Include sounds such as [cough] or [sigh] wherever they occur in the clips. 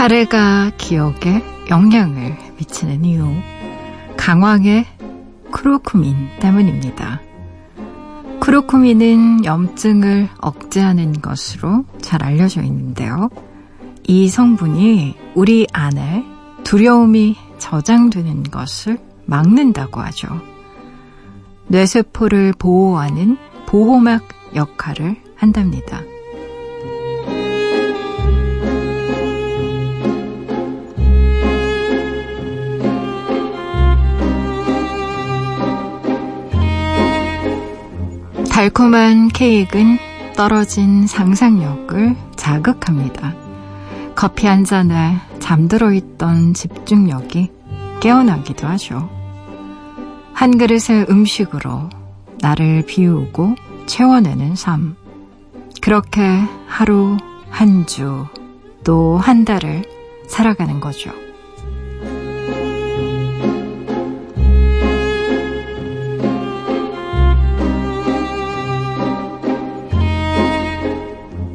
카레가 기억에 영향을 미치는 이유. 강황의 크로쿠민 때문입니다. 크로쿠민은 염증을 억제하는 것으로 잘 알려져 있는데요. 이 성분이 우리 안에 두려움이 저장되는 것을 막는다고 하죠. 뇌세포를 보호하는 보호막 역할을 한답니다. 달콤한 케이크는 떨어진 상상력을 자극합니다. 커피 한 잔에 잠들어 있던 집중력이 깨어나기도 하죠. 한 그릇의 음식으로 나를 비우고 채워내는 삶. 그렇게 하루, 한 주, 또 한 달을 살아가는 거죠.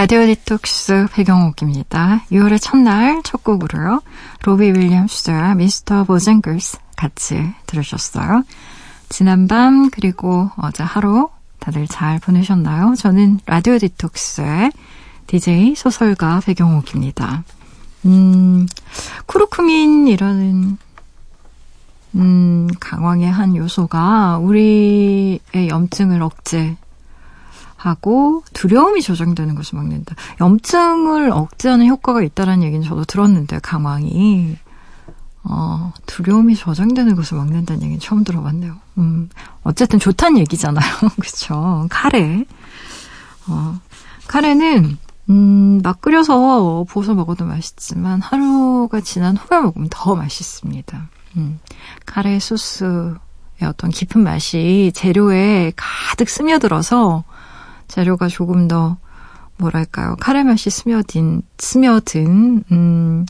라디오 디톡스 백영옥입니다. 6월의 첫날 첫 곡으로요. 로비 윌리엄스의 Mr. Bojangles 같이 들으셨어요. 지난밤 그리고 어제 하루 다들 잘 보내셨나요? 저는 라디오 디톡스의 DJ 소설가 백영옥입니다. 음, 쿠르쿠민이라는 음, 강황의 한 요소가 우리의 염증을 억제 하고 두려움이 조정되는 것을 막는다. 염증을 억제하는 효과가 있다는 얘기는 저도 들었는데 강황이 어, 두려움이 저장되는 것을 막는다는 얘기는 처음 들어봤네요. 음, 어쨌든 좋다는 얘기잖아요. [laughs] 그렇죠? 카레. 어, 카레는 음, 막 끓여서 부어서 먹어도 맛있지만 하루가 지난 후에 먹으면 더 맛있습니다. 음, 카레 소스의 어떤 깊은 맛이 재료에 가득 스며들어서 재료가 조금 더 뭐랄까요 카레 맛이 스며든 스며든 음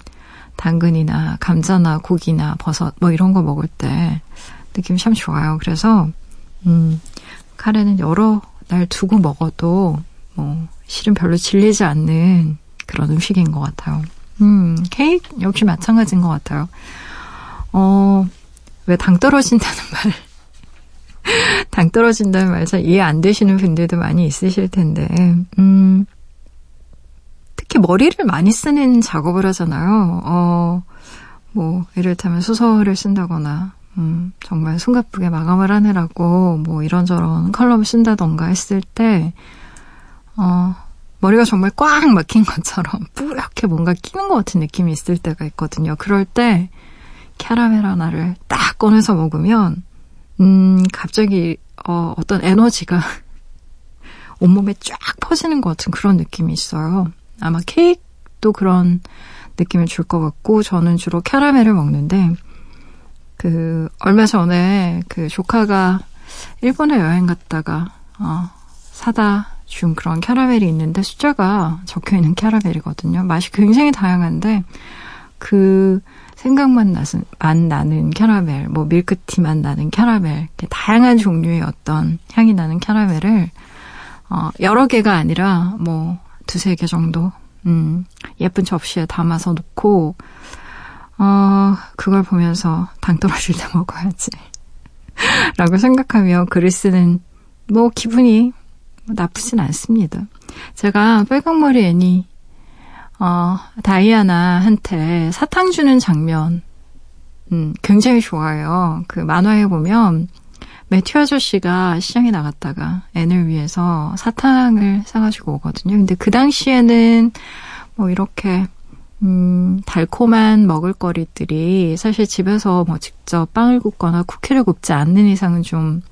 당근이나 감자나 고기나 버섯 뭐 이런 거 먹을 때 느낌이 참 좋아요. 그래서 음 카레는 여러 날 두고 먹어도 뭐 실은 별로 질리지 않는 그런 음식인 것 같아요. 음 케이크 역시 마찬가지인 것 같아요. 어 왜 당 떨어진다는 [laughs] 말 [laughs] 당 떨어진다는 말 잘 이해 안 되시는 분들도 많이 있으실 텐데, 음, 특히 머리를 많이 쓰는 작업을 하잖아요. 어, 뭐, 이를테면 소설을 쓴다거나, 음, 정말 숨가쁘게 마감을 하느라고, 뭐, 이런저런 컬럼을 쓴다던가 했을 때, 어, 머리가 정말 꽉 막힌 것처럼 [laughs] 뿌옇게 뭔가 끼는 것 같은 느낌이 있을 때가 있거든요. 그럴 때, 캐러멜 하나를 딱 꺼내서 먹으면, 음, 갑자기, 어, 어떤 에너지가 [laughs] 온몸에 쫙 퍼지는 것 같은 그런 느낌이 있어요. 아마 케이크도 그런 느낌을 줄 것 같고, 저는 주로 캐러멜을 먹는데, 그, 얼마 전에 그 조카가 일본에 여행 갔다가, 어, 사다 준 그런 캐러멜이 있는데 숫자가 적혀 있는 [laughs] 캐러멜이거든요. 맛이 굉장히 다양한데, 그, 생각만 나는, 안 나는 캐러멜, 뭐 밀크티 만 나는 캐러멜, 다양한 종류의 어떤 향이 나는 캐러멜을, 어, 여러 개가 아니라, 뭐, 두세 개 정도, 음, 예쁜 접시에 담아서 놓고, 어, 그걸 보면서 당 떨어질 때 먹어야지. [laughs] 라고 생각하며 글을 쓰는, 뭐, 기분이 나쁘진 않습니다. 제가 빨강머리 애니 어, 다이아나한테 사탕 주는 장면, 음, 굉장히 좋아요. 그 만화에 보면, 매튜 아저씨가 시장에 나갔다가 앤을 위해서 사탕을 싸가지고 오거든요. 근데 그 당시에는 뭐 이렇게, 음, 달콤한 먹을거리들이 사실 집에서 뭐 직접 빵을 굽거나 쿠키를 굽지 않는 이상은 좀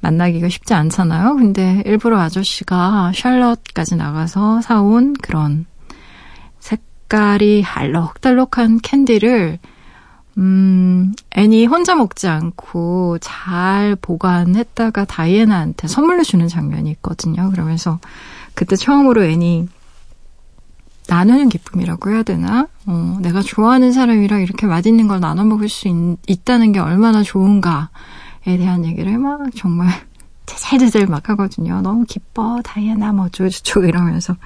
만나기가 쉽지 않잖아요. 근데 일부러 아저씨가 샬럿까지 나가서 사온 그런 색깔이 알록달록한 캔디를 음, 애니 혼자 먹지 않고 잘 보관했다가 다이애나한테 선물로 주는 장면이 있거든요. 그러면서 그때 처음으로 애니 나누는 기쁨이라고 해야 되나? 어, 내가 좋아하는 사람이랑 이렇게 맛있는 걸 나눠 먹을 수 있, 다는 게 얼마나 좋은가에 대한 얘기를 막 정말 제잘제잘 막 하거든요. 너무 기뻐, 다이애나 뭐 어쩌고저쩌고 이러면서.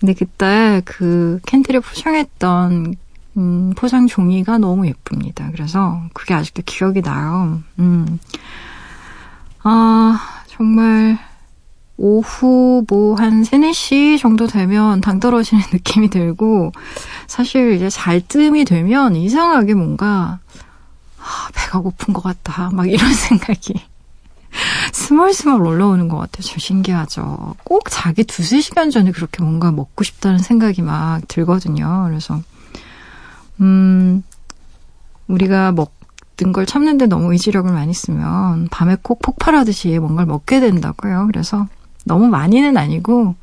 근데 그때 그 캔디를 포장했던 음, 포장 종이가 너무 예쁩니다. 그래서 그게 아직도 기억이 나요. 음. 아, 정말 오후 뭐 한 3, 4시 정도 되면 당 떨어지는 [laughs] 느낌이 들고 사실 이제 잘 뜸이 되면 이상하게 뭔가 아, 배가 고픈 것 같다. 막 이런 [laughs] 생각이 스멀스멀 올라오는 것 같아요. 참 신기하죠. 꼭 자기 두세 시간 전에 그렇게 뭔가 먹고 싶다는 생각이 막 들거든요. 그래서 음, 우리가 먹든 걸 참는데 너무 의지력을 많이 쓰면 밤에 꼭 폭발하듯이 뭔가를 먹게 된다고요. 그래서 너무 많이는 아니고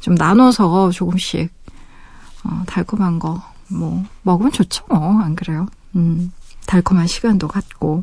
좀 나눠서 조금씩 어, 달콤한 거 뭐 먹으면 좋죠. 뭐 안 그래요? 음, 달콤한 시간도 갖고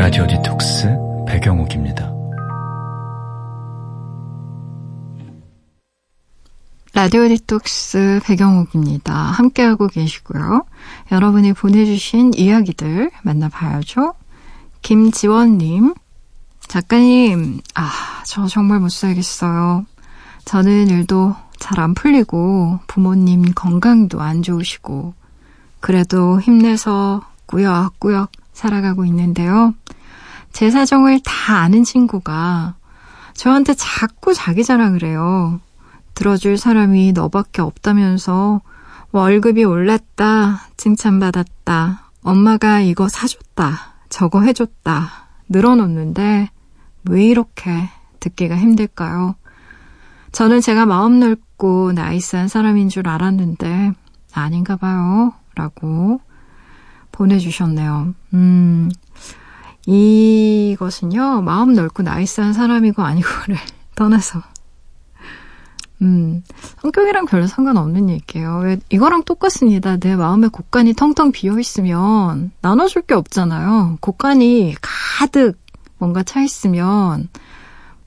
라디오 디톡스 배경옥입니다. 라디오 디톡스 배경옥입니다. 함께하고 계시고요. 여러분이 보내주신 이야기들 만나봐야죠. 김지원님, 작가님, 아, 저 정말 못 살겠어요. 저는 일도 잘 안 풀리고 부모님 건강도 안 좋으시고 그래도 힘내서 꾸역꾸역 살아가고 있는데요. 제 사정을 다 아는 친구가 저한테 자꾸 자기 자랑을 해요. 들어줄 사람이 너밖에 없다면서 월급이 올랐다, 칭찬받았다, 엄마가 이거 사줬다, 저거 해줬다, 늘어놓는데 왜 이렇게 듣기가 힘들까요? 저는 제가 마음 넓고 나이스한 사람인 줄 알았는데 아닌가 봐요. 라고 보내주셨네요. 음, 이것은요, 마음 넓고 나이스한 사람이고 아니고를 [laughs] 떠나서, 음, 성격이랑 별로 상관없는 얘기예요. 왜, 이거랑 똑같습니다. 내 마음의 곳간이 텅텅 비어있으면 나눠줄 게 없잖아요. 곳간이 가득 뭔가 차있으면,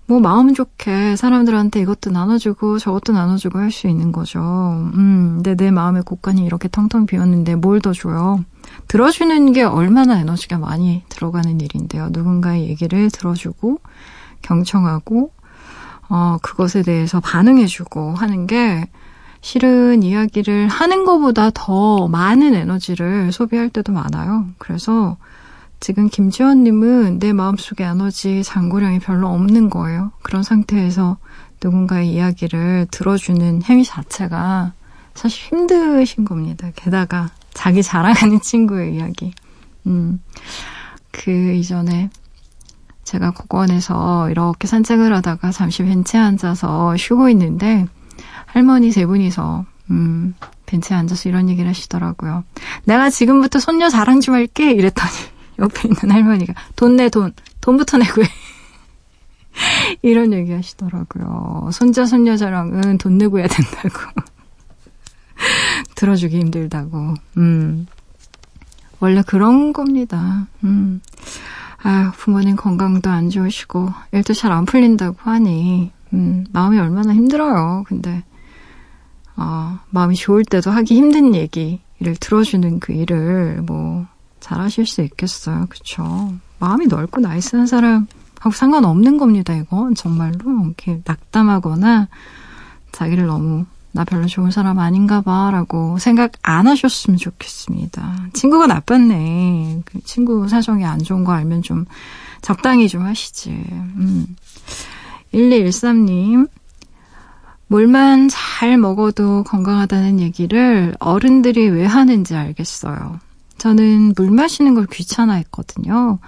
뭐 마음 좋게 사람들한테 이것도 나눠주고 저것도 나눠주고 할 수 있는 거죠. 음, 근데 내 마음의 곳간이 이렇게 텅텅 비었는데 뭘 더 줘요? 들어주는 게 얼마나 에너지가 많이 들어가는 일인데요. 누군가의 얘기를 들어주고 경청하고 어, 그것에 대해서 반응해주고 하는 게 실은 이야기를 하는 것보다 더 많은 에너지를 소비할 때도 많아요. 그래서 지금 김지원님은 내 마음속에 에너지 잔고량이 별로 없는 거예요. 그런 상태에서 누군가의 이야기를 들어주는 행위 자체가 사실 힘드신 겁니다. 게다가 자기 자랑하는 [laughs] 친구의 이야기. 음, 그 이전에 제가 고원에서 이렇게 산책을 하다가 잠시 벤치에 앉아서 쉬고 있는데 할머니 세 분이서 음, 벤치에 앉아서 이런 얘기를 하시더라고요. 내가 지금부터 손녀 자랑 좀 할게 이랬더니 옆에 있는 할머니가 돈 내 돈, 돈부터 내고 해. [laughs] 이런 얘기 하시더라고요. 손자 손녀 자랑은 돈 내고 해야 된다고. [laughs] 들어주기 힘들다고. 음. 원래 그런 겁니다. 음. 아유, 부모님 건강도 안 좋으시고, 일도 잘 안 풀린다고 하니, 음, 마음이 얼마나 힘들어요. 근데, 어, 마음이 좋을 때도 하기 힘든 얘기를 들어주는 그 일을, 뭐, 잘 하실 수 있겠어요. 그쵸. 마음이 넓고 나이스한 사람하고 상관없는 겁니다, 이건. 정말로. 이렇게 낙담하거나, 자기를 너무 나 별로 좋은 사람 아닌가 봐 라고 생각 안 하셨으면 좋겠습니다. 친구가 나빴네. 그 친구 사정이 안 좋은 거 알면 좀 적당히 좀 하시지. 음. 1213님, 물만 잘 먹어도 건강하다는 얘기를 어른들이 왜 하는지 알겠어요. 저는 물 마시는 걸 귀찮아 했거든요.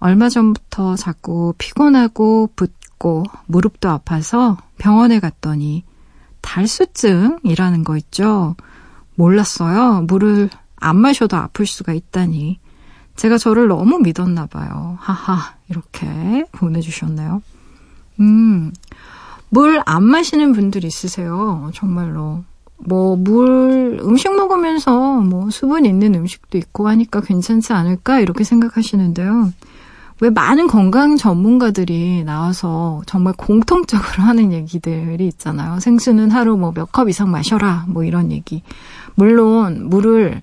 얼마 전부터 자꾸 피곤하고 붓고 무릎도 아파서 병원에 갔더니 달수증이라는 거 있죠. 몰랐어요. 물을 안 마셔도 아플 수가 있다니. 제가 저를 너무 믿었나 봐요. 하하, 이렇게 보내주셨네요. 음, 물 안 마시는 분들 있으세요. 정말로. 뭐, 물, 음식 먹으면서 뭐 수분 있는 음식도 있고 하니까 괜찮지 않을까? 이렇게 생각하시는데요. 왜 많은 건강 전문가들이 나와서 정말 공통적으로 [laughs] 하는 얘기들이 있잖아요. 생수는 하루 뭐 몇 컵 이상 마셔라. 뭐 이런 얘기. 물론 물을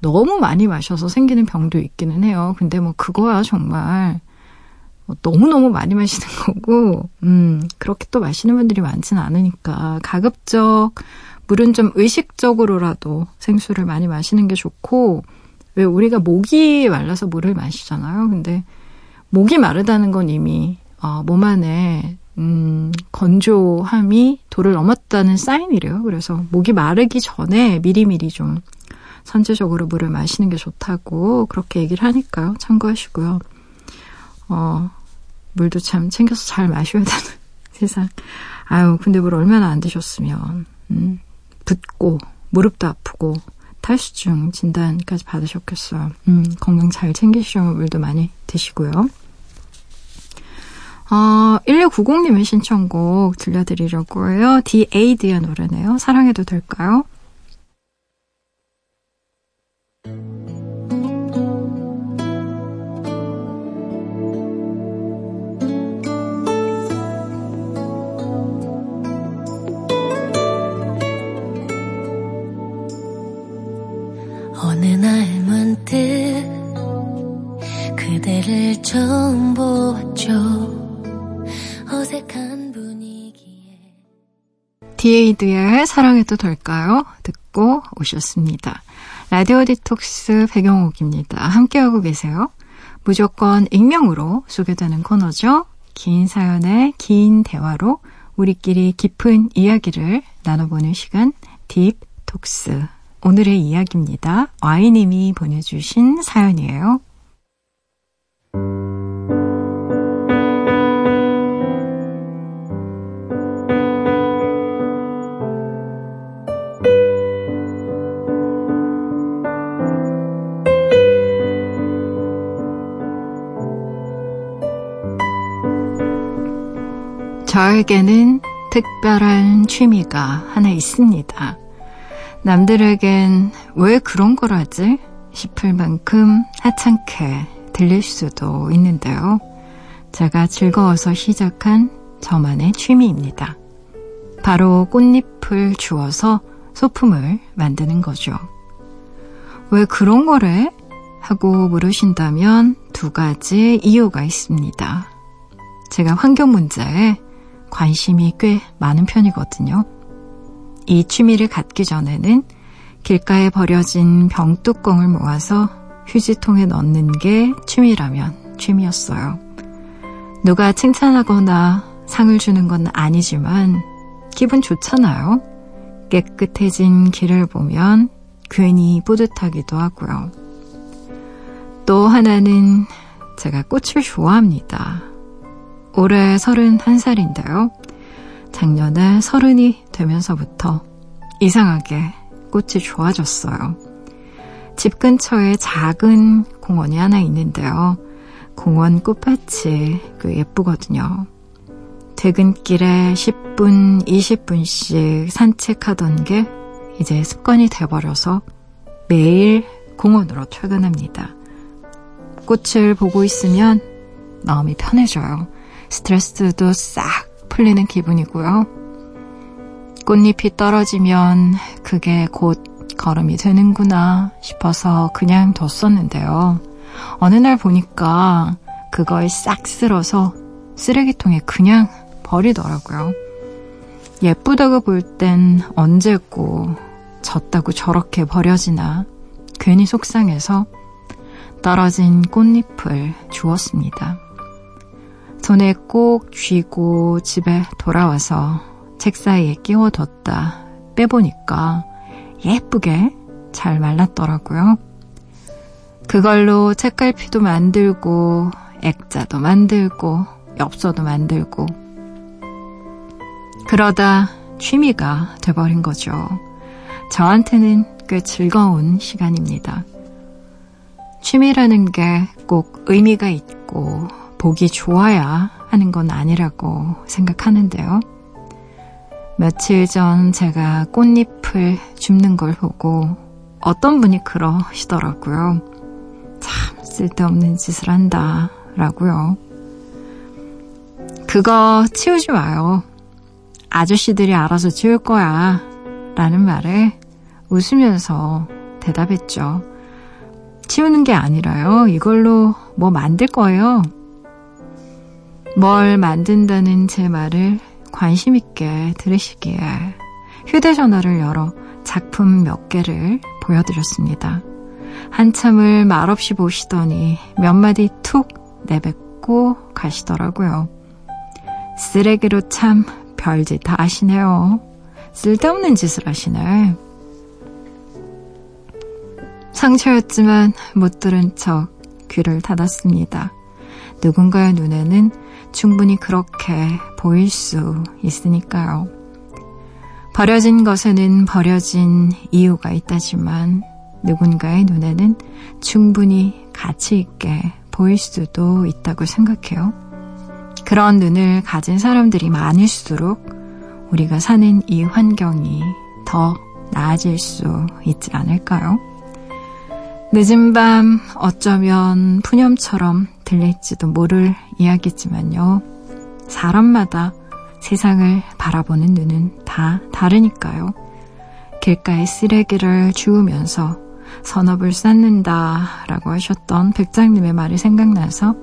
너무 많이 마셔서 생기는 병도 있기는 해요. 근데 뭐 그거야 정말 뭐 너무너무 많이 마시는 [laughs] 거고, 음, 그렇게 또 마시는 분들이 많지는 않으니까 가급적 물은 좀 의식적으로라도 생수를 많이 마시는 게 좋고, 왜 우리가 목이 말라서 물을 마시잖아요. 근데 목이 마르다는 건 이미 어, 몸 안에 음, 건조함이 도를 넘었다는 사인이래요. 그래서 목이 마르기 전에 미리미리 좀 선제적으로 물을 마시는 게 좋다고 그렇게 얘기를 하니까요. 참고하시고요. 어, 물도 참 챙겨서 잘 마셔야 되는 [laughs] 세상. 아유, 근데 물 얼마나 안 드셨으면, 음, 붓고, 무릎도 아프고, 탈수증 진단까지 받으셨겠어요. 음, 건강 잘 챙기시려면 물도 많이 드시고요. 어, 1690님의 신청곡 들려드리려고 해요. 디에이드의 노래네요. 사랑해도 될까요? 어느 날 문득 그대를 처음 보았죠 어색한 분위기에 디에이드의 사랑해도 될까요? 듣고 오셨습니다. 라디오 디톡스 백영옥입니다. 함께하고 계세요. 무조건 익명으로 소개되는 코너죠. 긴 사연의 긴 대화로 우리끼리 깊은 이야기를 나눠보는 시간 딥톡스 오늘의 이야기입니다. 와이님이 보내주신 사연이에요. 저에게는 특별한 취미가 하나 있습니다. 남들에겐 왜 그런 걸 하지? 싶을 만큼 하찮게 들릴 수도 있는데요. 제가 즐거워서 시작한 저만의 취미입니다. 바로 꽃잎을 주워서 소품을 만드는 거죠. 왜 그런 거래? 하고 물으신다면 두 가지 이유가 있습니다. 제가 환경 문제에 관심이 꽤 많은 편이거든요. 이 취미를 갖기 전에는 길가에 버려진 병뚜껑을 모아서 휴지통에 넣는 게 취미라면 취미였어요. 누가 칭찬하거나 상을 주는 건 아니지만 기분 좋잖아요. 깨끗해진 길을 보면 괜히 뿌듯하기도 하고요. 또 하나는 제가 꽃을 좋아합니다. 올해 31살인데요. 작년에 서른이 되면서부터 이상하게 꽃이 좋아졌어요. 집 근처에 작은 공원이 하나 있는데요. 공원 꽃밭이 꽤 예쁘거든요. 퇴근길에 10분, 20분씩 산책하던 게 이제 습관이 돼버려서 매일 공원으로 퇴근합니다. 꽃을 보고 있으면 마음이 편해져요. 스트레스도 싹 풀리는 기분이고요. 꽃잎이 떨어지면 그게 곧 걸음이 되는구나 싶어서 그냥 뒀었는데요. 어느 날 보니까 그걸 싹 쓸어서 쓰레기통에 그냥 버리더라고요. 예쁘다고 볼 땐 언제고 졌다고 저렇게 버려지나 괜히 속상해서 떨어진 꽃잎을 주웠습니다. 손에 꼭 쥐고 집에 돌아와서 책 사이에 끼워뒀다 빼보니까 예쁘게 잘 말랐더라고요. 그걸로 책갈피도 만들고 액자도 만들고 엽서도 만들고 그러다 취미가 돼버린 거죠. 저한테는 꽤 즐거운 시간입니다. 취미라는 게 꼭 의미가 있고 보기 좋아야 하는 건 아니라고 생각하는데요. 며칠 전 제가 꽃잎을 줍는 걸 보고 어떤 분이 그러시더라고요. 참 쓸데없는 짓을 한다 라고요. 그거 치우지 마요. 아저씨들이 알아서 치울 거야 라는 말에 웃으면서 대답했죠. 치우는 게 아니라요. 이걸로 뭐 만들 거예요. 뭘 만든다는 제 말을 관심 있게 들으시기에 휴대전화를 열어 작품 몇 개를 보여드렸습니다. 한참을 말없이 보시더니 몇 마디 툭 내뱉고 가시더라고요. 쓰레기로 참 별짓 다 하시네요. 쓸데없는 짓을 하시네. 상처였지만 못 들은 척 귀를 닫았습니다. 누군가의 눈에는 충분히 그렇게 보일 수 있으니까요. 버려진 것에는 버려진 이유가 있다지만 누군가의 눈에는 충분히 가치 있게 보일 수도 있다고 생각해요. 그런 눈을 가진 사람들이 많을수록 우리가 사는 이 환경이 더 나아질 수 있지 않을까요? 늦은 밤 어쩌면 푸념처럼 들릴지도 모를 이야기지만요. 사람마다 세상을 바라보는 눈은 다 다르니까요. 길가에 쓰레기를 주우면서 선업을 쌓는다 라고 하셨던 백장님의 말이 생각나서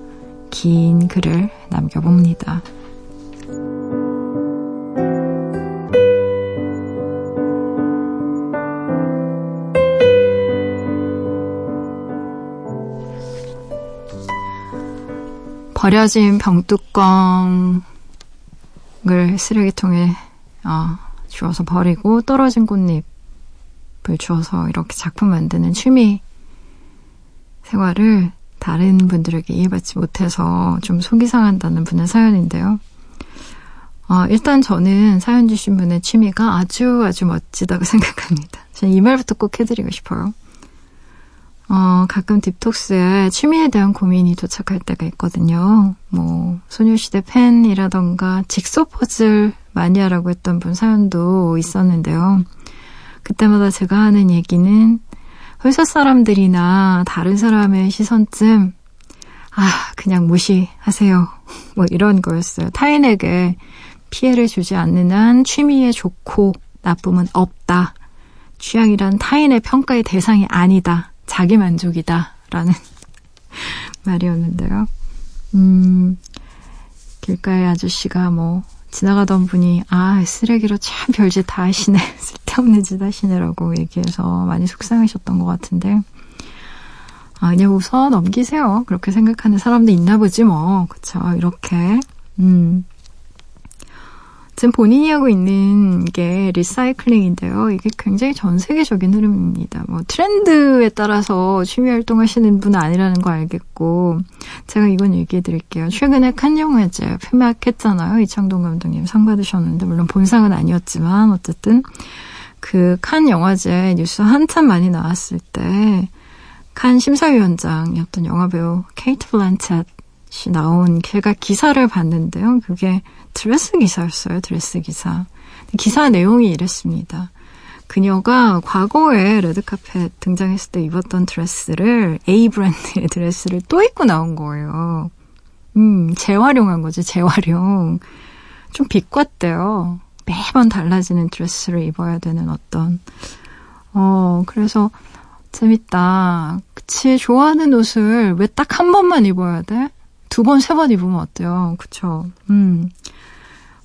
긴 글을 남겨봅니다. 버려진 병뚜껑을 쓰레기통에 어, 주워서 버리고 떨어진 꽃잎을 주워서 이렇게 작품 만드는 취미 생활을 다른 분들에게 이해받지 못해서 좀 속이 상한다는 분의 사연인데요. 어, 일단 저는 사연 주신 분의 취미가 아주 아주 멋지다고 [laughs] 생각합니다. 저는 이 말부터 꼭 해드리고 싶어요. 어, 가끔 딥톡스에 취미에 대한 고민이 도착할 때가 있거든요. 뭐, 소녀시대 팬이라던가 직소 퍼즐 마니아라고 했던 분 사연도 있었는데요. 그때마다 제가 하는 얘기는 회사 사람들이나 다른 사람의 시선쯤, 아, 그냥 무시하세요. [laughs] 뭐 이런 거였어요. 타인에게 피해를 주지 않는 한 취미에 좋고 나쁨은 없다. 취향이란 타인의 평가의 대상이 아니다. 자기 만족이다. 라는 [laughs] 말이었는데요. 음, 길가의 아저씨가 뭐, 지나가던 분이, 아, 쓰레기로 참 별짓 다 하시네. [laughs] 쓸데없는 짓 하시네라고 얘기해서 많이 속상하셨던 것 같은데, 아, 그냥 웃어 넘기세요. 그렇게 생각하는 사람도 있나 보지 뭐. 그쵸. 이렇게. 음. 지금 본인이 하고 있는 게 리사이클링인데요. 이게 굉장히 전 세계적인 흐름입니다. 뭐 트렌드에 따라서 취미 활동하시는 분은 아니라는 거 알겠고 제가 이건 얘기해 드릴게요. 최근에 칸 영화제 폐막했잖아요. 이창동 감독님 상 받으셨는데 물론 본상은 아니었지만 어쨌든 그 칸 영화제 뉴스 한참 많이 나왔을 때 칸 심사위원장이었던 영화배우 케이트 블란쳇이 나온 제가 기사를 봤는데요. 그게 드레스 기사였어요. 드레스 기사. 기사 내용이 이랬습니다. 그녀가 과거에 레드카펫 등장했을 때 입었던 드레스를 A 브랜드의 [laughs] 드레스를 또 입고 나온 거예요. 음, 재활용한 거지, 재활용. 좀 비꼬았대요. 매번 달라지는 드레스를 입어야 되는 어떤, 어, 그래서 재밌다. 그치, 좋아하는 옷을 왜 딱 한 번만 입어야 돼? 두 번, 세 번 입으면 어때요? 그쵸. 음.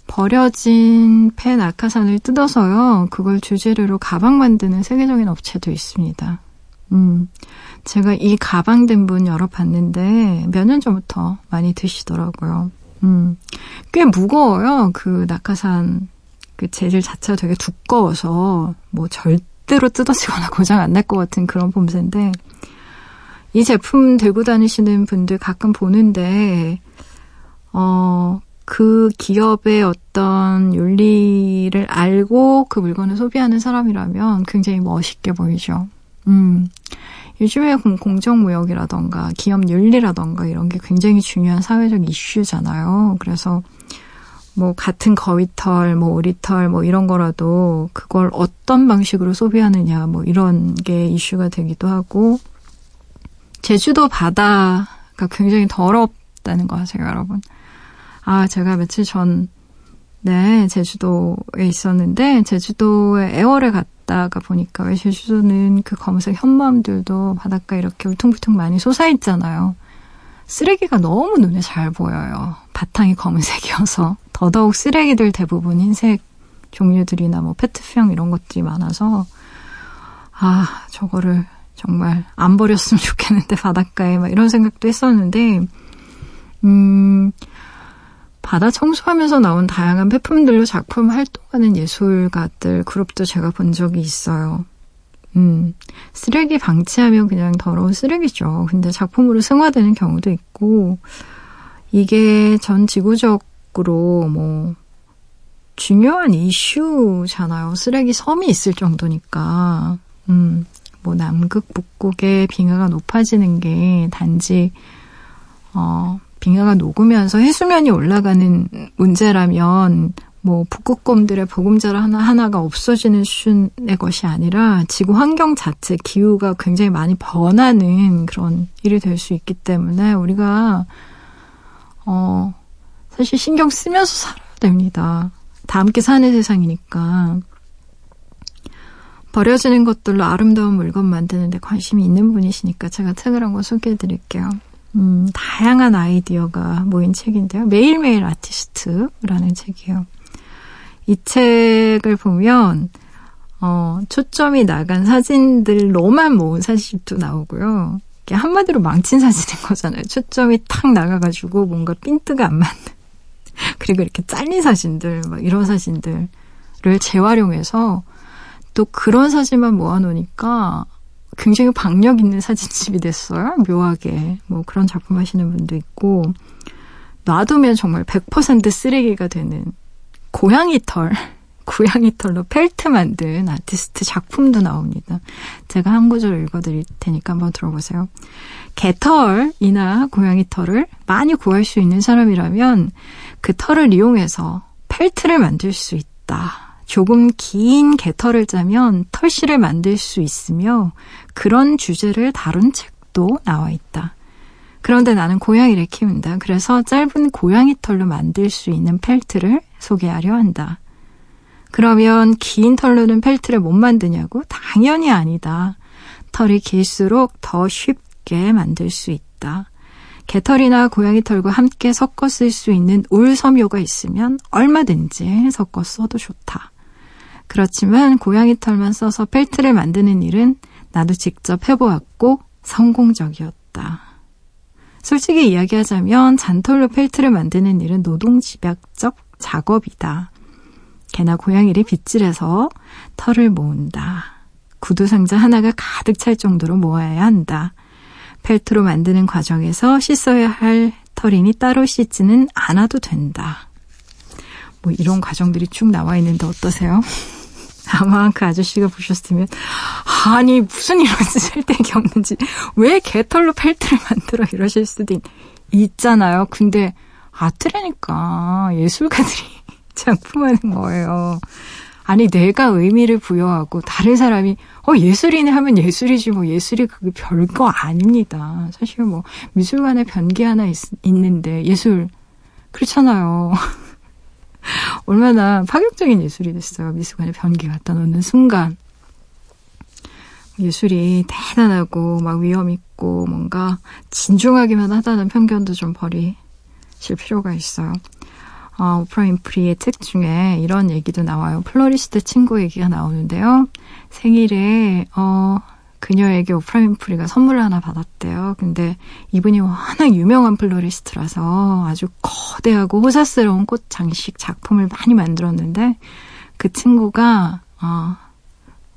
버려진 펜 아카산을 뜯어서요. 그걸 주재료로 가방 만드는 세계적인 업체도 있습니다. 음. 제가 이 가방 된분 열어봤는데 몇 년 전부터 많이 드시더라고요. 음. 꽤 무거워요. 그 낙하산 그 재질 자체가 되게 두꺼워서 뭐 절대로 뜯어지거나 [laughs] 고장 안 날 것 같은 그런 봄새인데 이 제품 들고 다니시는 분들 가끔 보는데 어, 그 기업의 어떤 윤리를 알고 그 물건을 소비하는 사람이라면 굉장히 멋있게 보이죠. 음. 요즘에 공정무역이라던가 기업 윤리라던가 이런 게 굉장히 중요한 사회적 이슈잖아요. 그래서 뭐 같은 거위털, 뭐 오리털, 뭐 이런 거라도 그걸 어떤 방식으로 소비하느냐, 뭐 이런 게 이슈가 되기도 하고 제주도 바다가 굉장히 더럽다는 거 아세요, 여러분? 아, 제가 며칠 전, 네, 제주도에 있었는데, 제주도에 애월에 갔다가 보니까 왜 제주도는 그 검은색 현무암들도 바닷가 이렇게 울퉁불퉁 많이 솟아있잖아요. 쓰레기가 너무 눈에 잘 보여요. 바탕이 검은색이어서. 더더욱 쓰레기들 대부분 흰색 종류들이나 뭐 페트병 이런 것들이 많아서, 아, 저거를 정말 안 버렸으면 좋겠는데, 바닷가에 막 이런 생각도 했었는데, 음, 바다 청소하면서 나온 다양한 폐품들로 작품 활동하는 예술가들 그룹도 제가 본 적이 있어요. 음, 쓰레기 방치하면 그냥 더러운 쓰레기죠. 근데 작품으로 승화되는 경우도 있고, 이게 전 지구적으로 뭐, 중요한 이슈잖아요. 쓰레기 섬이 있을 정도니까. 음, 뭐, 남극, 북극의 빙하가 높아지는 게 단지, 어, 빙하가 녹으면서 해수면이 올라가는 문제라면 뭐 북극곰들의 보금자라 하나 하나가 없어지는 수준의 것이 아니라 지구 환경 자체 기후가 굉장히 많이 변하는 그런 일이 될 수 있기 때문에 우리가 어 사실 신경 쓰면서 살아야 됩니다. 다 함께 사는 세상이니까 버려지는 것들로 아름다운 물건 만드는데 관심이 있는 분이시니까 제가 책을 한 권 소개해 드릴게요. 음, 다양한 아이디어가 모인 책인데요. 매일매일 아티스트라는 책이에요. 이 책을 보면 어, 초점이 나간 사진들로만 모은 사진도 나오고요. 이게 한마디로 망친 사진인 거잖아요. 초점이 탁 나가가지고 뭔가 핀트가 안 맞는. 그리고 이렇게 잘린 사진들, 막 이런 사진들을 재활용해서 또 그런 사진만 모아놓으니까 굉장히 박력 있는 사진집이 됐어요. 묘하게. 뭐 그런 작품 하시는 분도 있고, 놔두면 정말 100% 쓰레기가 되는 고양이 털, [laughs] 고양이 털로 펠트 만든 아티스트 작품도 나옵니다. 제가 한 구절 읽어드릴 테니까 한번 들어보세요. 개털이나 고양이 털을 많이 구할 수 있는 사람이라면 그 털을 이용해서 펠트를 만들 수 있다. 조금 긴 개털을 짜면 털실을 만들 수 있으며 그런 주제를 다룬 책도 나와 있다. 그런데 나는 고양이를 키운다. 그래서 짧은 고양이 털로 만들 수 있는 펠트를 소개하려 한다. 그러면 긴 털로는 펠트를 못 만드냐고? 당연히 아니다. 털이 길수록 더 쉽게 만들 수 있다. 개털이나 고양이 털과 함께 섞어 쓸 수 있는 울 섬유가 있으면 얼마든지 섞어 써도 좋다. 그렇지만 고양이 털만 써서 펠트를 만드는 일은 나도 직접 해보았고 성공적이었다. 솔직히 이야기하자면 잔털로 펠트를 만드는 일은 노동집약적 작업이다. 개나 고양이를 빗질해서 털을 모은다. 구두 상자 하나가 가득 찰 정도로 모아야 한다. 펠트로 만드는 과정에서 씻어야 할 털이니 따로 씻지는 않아도 된다. 뭐 이런 과정들이 쭉 나와 있는데 어떠세요? 아마 그 아저씨가 보셨으면 아니 무슨 이런 쓸데기 없는지 왜 개털로 펠트를 만들어 이러실 수도 있, 있잖아요. 근데 아트라니까 예술가들이 [laughs] 작품하는 거예요. 아니, 내가 의미를 부여하고 다른 사람이, 어, 예술이네 하면 예술이지, 뭐, 예술이 그게 별거 아닙니다. 사실 뭐, 미술관에 변기 하나 있, 있는데, 예술, 그렇잖아요. [laughs] [laughs] 얼마나 파격적인 예술이 됐어요. 미술관에 변기 갖다 놓는 순간. 예술이 대단하고 막 위엄 있고 뭔가 진중하기만 하다는 편견도 좀 버리실 필요가 있어요. 어, 오프라 윈프리의 책 중에 이런 얘기도 나와요. 플로리스트 친구 얘기가 나오는데요. 생일에 어, 그녀에게 오프라 윈프리가 선물을 하나 받았대요. 근데 이분이 워낙 유명한 플로리스트라서 아주 거대하고 호사스러운 꽃 장식 작품을 많이 만들었는데 그 친구가 어,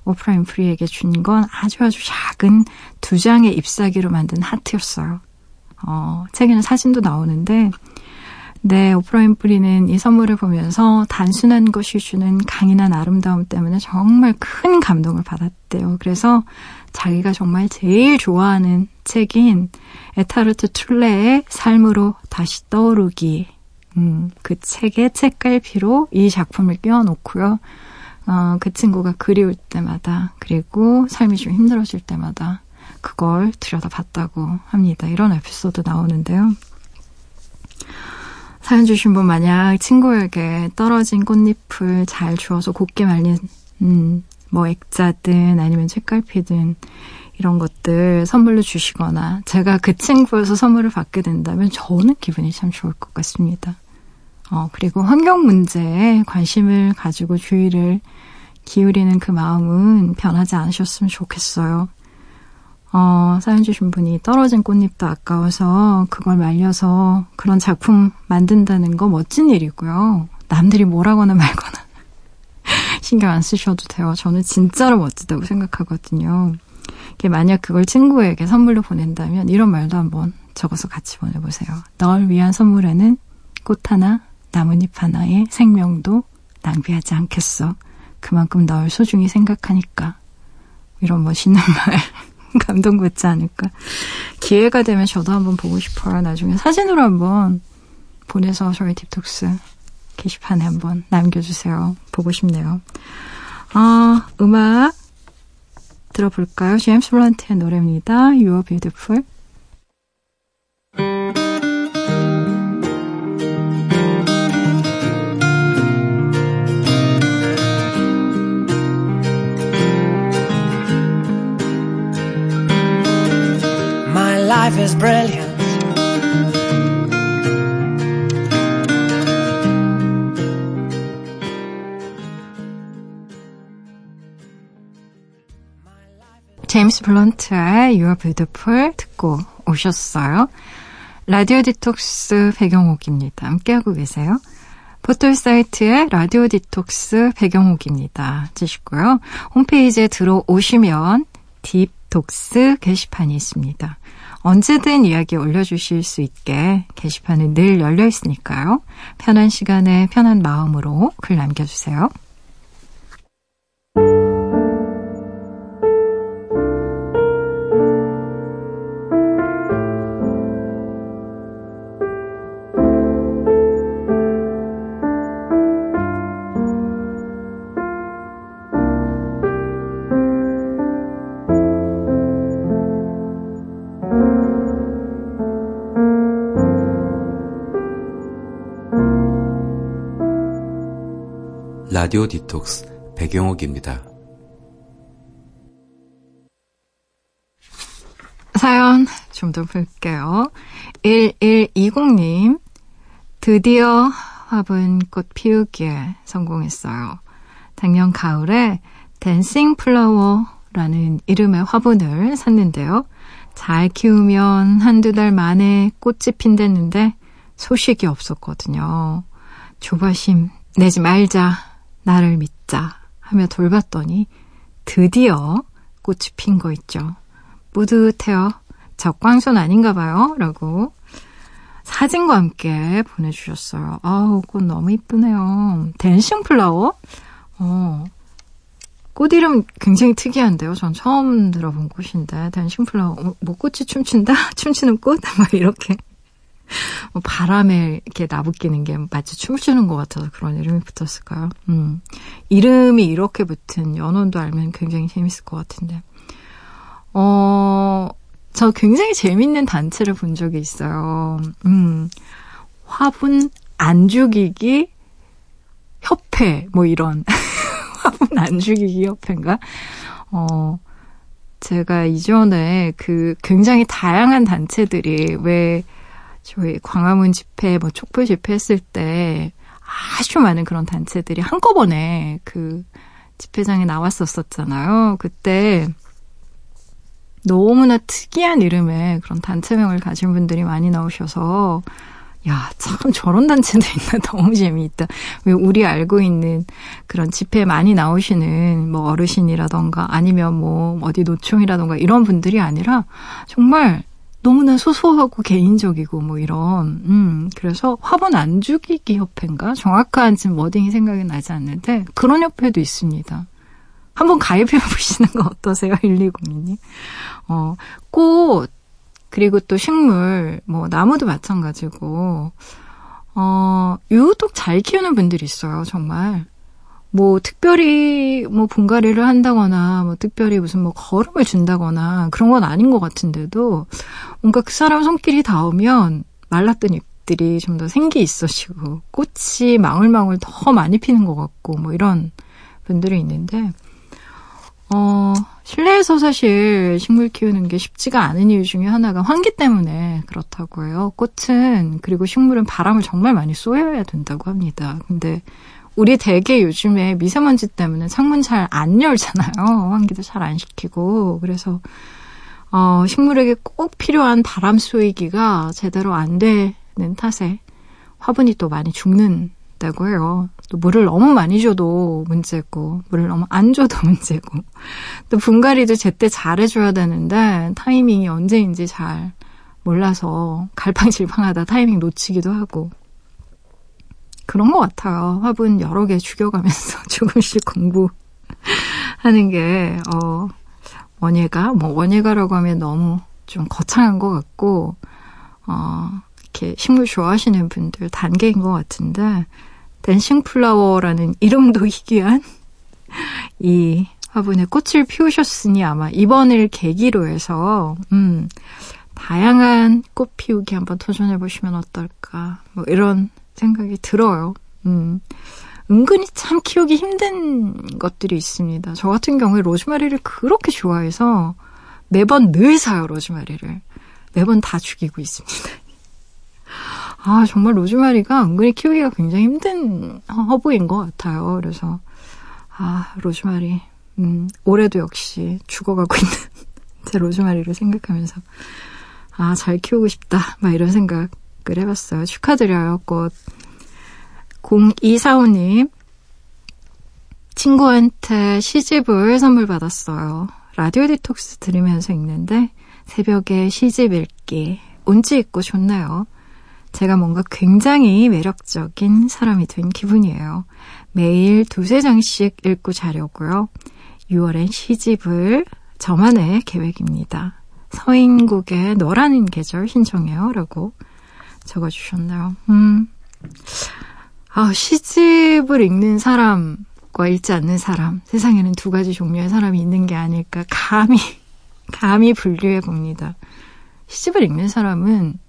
오프라 윈프리에게 준 건 아주 아주 작은 두 장의 잎사귀로 만든 하트였어요. 어, 책에는 사진도 나오는데, 네, 오프라 윈프리는 이 선물을 보면서 단순한 것이 주는 강인한 아름다움 때문에 정말 큰 감동을 받았대요. 그래서 자기가 정말 제일 좋아하는 책인 에타르트 툴레의 삶으로 다시 떠오르기. 음, 그 책의 책갈피로 이 작품을 끼워놓고요. 어, 그 친구가 그리울 때마다 그리고 삶이 좀 힘들어질 때마다 그걸 들여다 봤다고 합니다. 이런 에피소드 나오는데요. 사연 주신 분 만약 친구에게 떨어진 꽃잎을 잘 주워서 곱게 말린 음, 뭐 액자든 아니면 책갈피든 이런 것들 선물로 주시거나 제가 그 친구에서 선물을 받게 된다면 저는 기분이 참 좋을 것 같습니다. 어, 그리고 환경 문제에 관심을 가지고 주의를 기울이는 그 마음은 변하지 않으셨으면 좋겠어요. 어, 사연 주신 분이 떨어진 꽃잎도 아까워서 그걸 말려서 그런 작품 만든다는 거 멋진 일이고요. 남들이 뭐라거나 말거나 [laughs] 신경 안 쓰셔도 돼요. 저는 진짜로 멋지다고 생각하거든요. 만약 그걸 친구에게 선물로 보낸다면 이런 말도 한번 적어서 같이 보내보세요. 널 위한 선물에는 꽃 하나, 나뭇잎 하나의 생명도 낭비하지 않겠어. 그만큼 널 소중히 생각하니까. 이런 멋있는 말 [laughs] 감동받지 않을까. 기회가 되면 저도 한번 보고 싶어요. 나중에 사진으로 한번 보내서 저희 딥톡스 게시판에 한번 남겨주세요. 보고 싶네요. 아, 음악 들어볼까요? 제임스 블런트의 노래입니다. You are beautiful. Life is brilliant. 제임스 블런트의 You're Beautiful 듣고 오셨어요. 라디오 디톡스 백영옥입니다. 함께하고 계세요. 포털 사이트에 라디오 디톡스 백영옥입니다. 치시고요. 홈페이지에 들어오시면 딥톡스 게시판이 있습니다. 언제든 이야기 올려주실 수 있게 게시판은 늘 열려 있으니까요. 편한 시간에 편한 마음으로 글 남겨주세요. 라디오 디톡스 백영옥입니다. 사연 좀 더 볼게요. 1120님, 드디어 화분 꽃 피우기에 성공했어요. 작년 가을에 dancing flower라는 이름의 화분을 샀는데요. 잘 키우면 한두 달 만에 꽃이 핀댔는데 소식이 없었거든요. 조바심 내지 말자 나를 믿자 하며 돌봤더니 드디어 꽃이 핀 거 있죠. 뿌듯해요. 저 꽝손 아닌가 봐요. 라고 사진과 함께 보내주셨어요. 아우, 꽃 너무 이쁘네요. Dancing flower? 어, 꽃 이름 굉장히 특이한데요. 전 처음 들어본 꽃인데, dancing flower. 뭐, 꽃이 춤춘다? [laughs] 춤추는 꽃? 막 이렇게 뭐 바람에 이렇게 나부끼는 게 마치 춤을 추는 것 같아서 그런 이름이 붙었을까요? 음. 이름이 이렇게 붙은 연원도 알면 굉장히 재밌을 것 같은데. 어, 저 굉장히 재밌는 단체를 본 적이 있어요. 음. 화분 안 죽이기 협회, 뭐 이런. [laughs] 화분 안 죽이기 협회인가? 어, 제가 이전에 그 굉장히 다양한 단체들이 왜 저희 광화문 집회, 뭐 촛불 집회 했을 때 아주 많은 그런 단체들이 한꺼번에 그 집회장에 나왔었었잖아요. 그때 너무나 특이한 이름의 그런 단체명을 가진 분들이 많이 나오셔서 야, 참 저런 단체도 있나 [laughs] 너무 재미있다. 왜 우리 알고 있는 그런 집회 많이 나오시는 뭐 어르신이라던가 아니면 뭐 어디 노총이라던가 이런 분들이 아니라 정말 너무나 소소하고 개인적이고 뭐 이런 음 그래서 화분 안 죽이기 협회인가 정확한 지금 워딩이 생각이 나지 않는데 그런 협회도 있습니다. 한번 가입해 [laughs] 보시는 거 어떠세요? [laughs] 120님. 어, 꽃 그리고 또 식물, 뭐, 나무도 마찬가지고, 어, 유독 잘 키우는 분들이 있어요, 정말. 뭐, 특별히, 뭐, 분갈이를 한다거나, 뭐, 특별히 무슨 뭐, 걸음을 준다거나, 그런 건 아닌 것 같은데도, 뭔가 그 사람 손길이 닿으면, 말랐던 잎들이 좀 더 생기 있어지고, 꽃이 망울망울 더 많이 피는 것 같고, 뭐, 이런 분들이 있는데, 어, 실내에서 사실 식물 키우는 게 쉽지가 않은 이유 중에 하나가 환기 때문에 그렇다고 해요. 꽃은 그리고 식물은 바람을 정말 많이 쏘여야 된다고 합니다. 근데 우리 대개 요즘에 미세먼지 때문에 창문 잘 안 열잖아요. 환기도 잘 안 시키고. 그래서 어, 식물에게 꼭 필요한 바람 쏘이기가 제대로 안 되는 탓에 화분이 또 많이 죽는 있다고 해요. 또 물을 너무 많이 줘도 문제고, 물을 너무 안 줘도 [laughs] 문제고, 또 분갈이도 제때 잘해줘야 되는데, 타이밍이 언제인지 잘 몰라서 갈팡질팡하다 타이밍 놓치기도 하고, 그런 것 같아요. 화분 여러 개 죽여가면서 [laughs] 조금씩 공부하는 게, 어, 원예가, 뭐, 원예가라고 하면 너무 좀 거창한 것 같고, 어, 이렇게 식물 좋아하시는 분들 단계인 것 같은데, dancing flower라는 이름도 [laughs] 희귀한 이 화분에 꽃을 피우셨으니 아마 이번을 계기로 해서 음, 다양한 꽃 피우기 한번 도전해 보시면 어떨까 뭐 이런 생각이 들어요. 음. 은근히 참 키우기 힘든 것들이 있습니다. 저 같은 경우에 로즈마리를 그렇게 좋아해서 매번 늘 사요, 로즈마리를. 매번 다 죽이고 있습니다. [laughs] 아, 정말 로즈마리가 은근히 키우기가 굉장히 힘든 허브인 것 같아요. 그래서, 아, 로즈마리. 음, 올해도 역시 죽어가고 [laughs] 있는 제 로즈마리를 생각하면서, 아, 잘 키우고 싶다. 막 이런 생각 을 해봤어요. 축하드려요, 꽃. 0245님. 친구한테 시집을 선물 받았어요. 라디오 디톡스 들으면서 읽는데, 새벽에 시집 읽기. 운치 있고 좋나요? 제가 뭔가 굉장히 매력적인 사람이 된 기분이에요. 매일 두세 장씩 읽고 자려고요. 6월엔 시집을 저만의 계획입니다. 서인국의 너라는 계절 신청해요. 라고 적어주셨나요? 음. 아, 시집을 읽는 사람과 읽지 않는 사람. 세상에는 두 가지 종류의 사람이 있는 게 아닐까. 감히, [laughs] 감히 분류해 봅니다. 시집을 읽는 사람은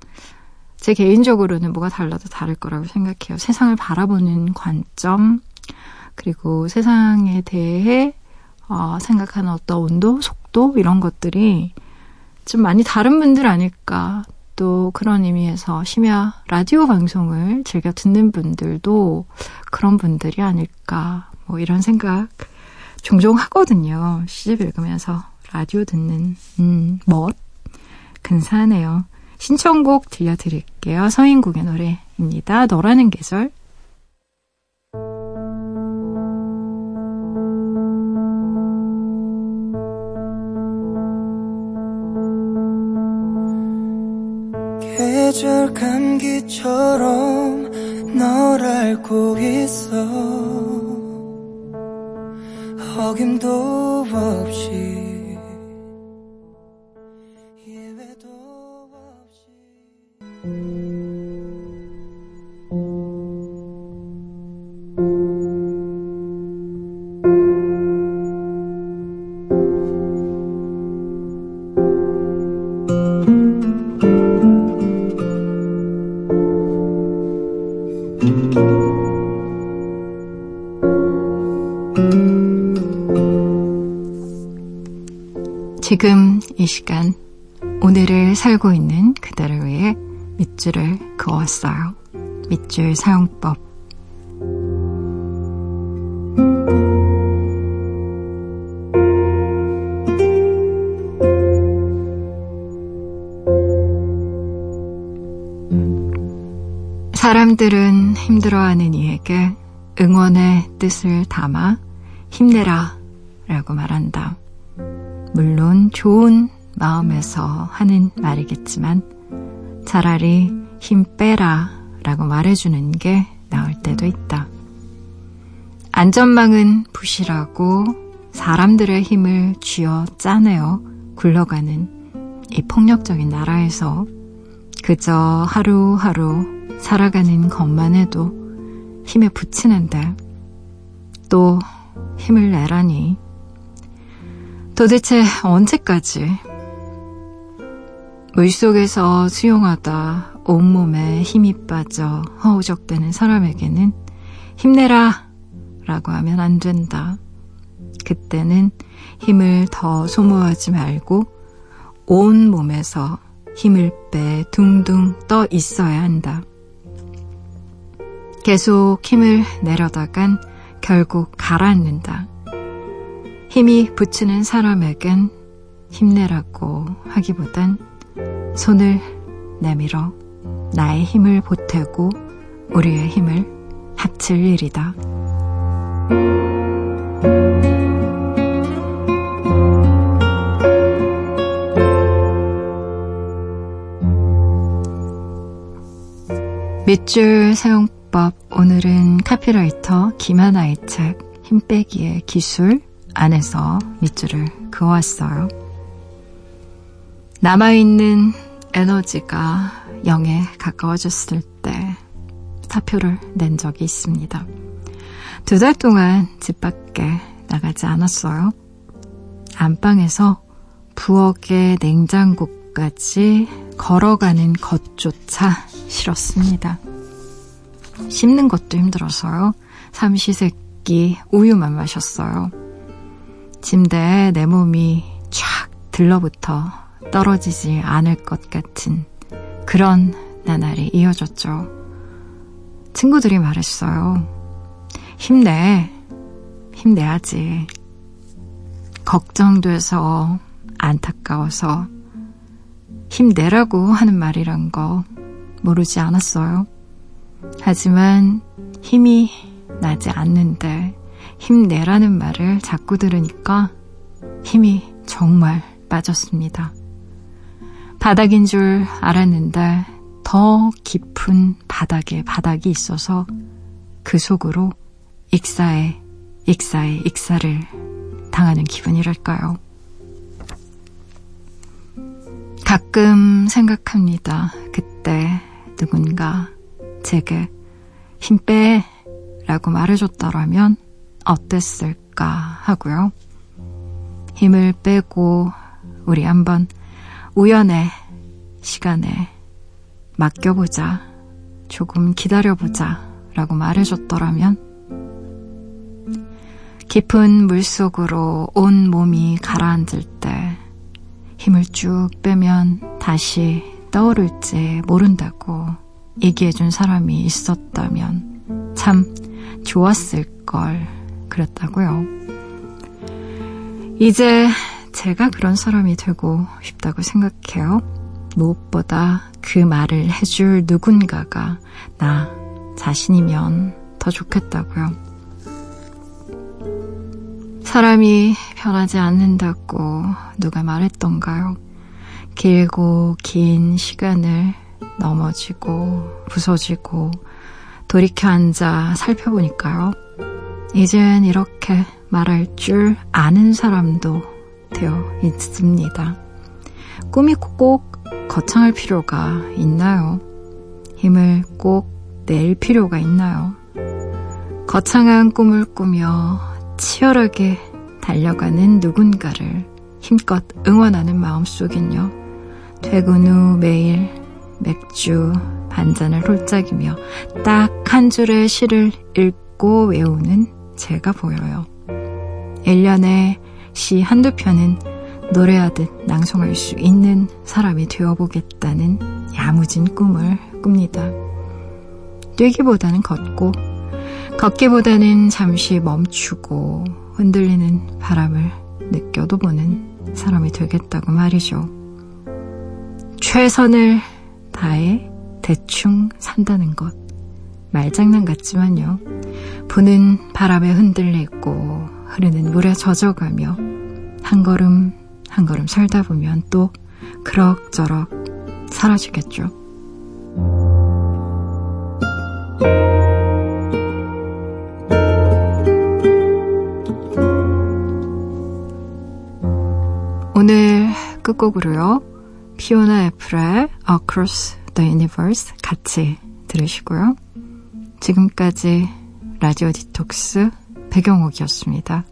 제 개인적으로는 뭐가 달라도 다를 거라고 생각해요. 세상을 바라보는 관점, 그리고 세상에 대해 어, 생각하는 어떤 온도, 속도 이런 것들이 좀 많이 다른 분들 아닐까. 또 그런 의미에서 심야 라디오 방송을 즐겨 듣는 분들도 그런 분들이 아닐까. 뭐 이런 생각 종종 하거든요. 시집 읽으면서 라디오 듣는 음, 멋 근사하네요. 신청곡 들려드릴게요. 서인국의 노래입니다. 너라는 계절. 계절 감기처럼 널 알고 있어. 어김도 없이 지금 이 시간 오늘을 살고 있는 그대를 위해 밑줄을 그었어요. 밑줄 사용법. 사람들은 힘들어하는 이에게 응원의 뜻을 담아 힘내라 라고 말한다. 물론 좋은 마음에서 하는 말이겠지만 차라리 힘 빼라 라고 말해주는 게 나을 때도 있다. 안전망은 부실하고 사람들의 힘을 쥐어 짜내어 굴러가는 이 폭력적인 나라에서 그저 하루하루 살아가는 것만 해도 힘에 부치는데 또 힘을 내라니 도대체 언제까지 물속에서 수용하다 온몸에 힘이 빠져 허우적대는 사람에게는 힘내라 라고 하면 안 된다. 그때는 힘을 더 소모하지 말고 온 몸에서 힘을 빼 둥둥 떠 있어야 한다. 계속 힘을 내려다간 결국 가라앉는다. 힘이 붙이는 사람에겐 힘내라고 하기보단 손을 내밀어 나의 힘을 보태고 우리의 힘을 합칠 일이다. 밑줄 사용법 오늘은 카피라이터 김하나의 책 힘빼기의 기술 안에서 밑줄을 그어왔어요. 남아있는 에너지가 0에 가까워졌을 때 사표를 낸 적이 있습니다. 두 달 동안 집 밖에 나가지 않았어요. 안방에서 부엌의 냉장고까지 걸어가는 것조차 싫었습니다. 씹는 것도 힘들어서요. 삼시세끼 우유만 마셨어요. 침대에 내 몸이 쫙 들러붙어 떨어지지 않을 것 같은 그런 나날이 이어졌죠. 친구들이 말했어요. 힘내. 힘내야지. 걱정돼서 안타까워서 힘내라고 하는 말이란 거 모르지 않았어요. 하지만 힘이 나지 않는데 힘내라는 말을 자꾸 들으니까 힘이 정말 빠졌습니다. 바닥인 줄 알았는데 더 깊은 바닥에 바닥이 있어서 그 속으로 익사에 익사에 익사를 당하는 기분이랄까요. 가끔 생각합니다. 그때 누군가 제게 힘 빼! 라고 말해줬더라면 어땠을까 하고요. 힘을 빼고 우리 한번 우연의 시간에 맡겨보자. 조금 기다려보자. 라고 말해줬더라면 깊은 물 속으로 온 몸이 가라앉을 때 힘을 쭉 빼면 다시 떠오를지 모른다고 얘기해준 사람이 있었다면 참 좋았을 걸 그랬다고요. 이제 제가 그런 사람이 되고 싶다고 생각해요. 무엇보다 그 말을 해줄 누군가가 나 자신이면 더 좋겠다고요. 사람이 변하지 않는다고 누가 말했던가요? 길고 긴 시간을 넘어지고 부서지고 돌이켜 앉아 살펴보니까요. 이젠 이렇게 말할 줄 아는 사람도 되어 있습니다. 꿈이 꼭 거창할 필요가 있나요? 힘을 꼭 낼 필요가 있나요? 거창한 꿈을 꾸며 치열하게 달려가는 누군가를 힘껏 응원하는 마음속엔요. 퇴근 후 매일 맥주 반 잔을 홀짝이며 딱 한 줄의 시를 읽고 외우는 제가 보여요. 1년에 시 한두 편은 노래하듯 낭송할 수 있는 사람이 되어보겠다는 야무진 꿈을 꿉니다. 뛰기보다는 걷고, 걷기보다는 잠시 멈추고 흔들리는 바람을 느껴도 보는 사람이 되겠다고 말이죠. 최선을 다해 대충 산다는 것. 말장난 같지만요. 부는 바람에 흔들리고 흐르는 물에 젖어가며 한 걸음 한 걸음 살다 보면 또 그럭저럭 사라지겠죠. 오늘 끝곡으로요. 피오나 애플의 Across the Universe 같이 들으시고요. 지금까지 라디오 디톡스 배경옥이었습니다.